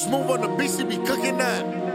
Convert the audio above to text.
Smooth on the beat, he be cooking that.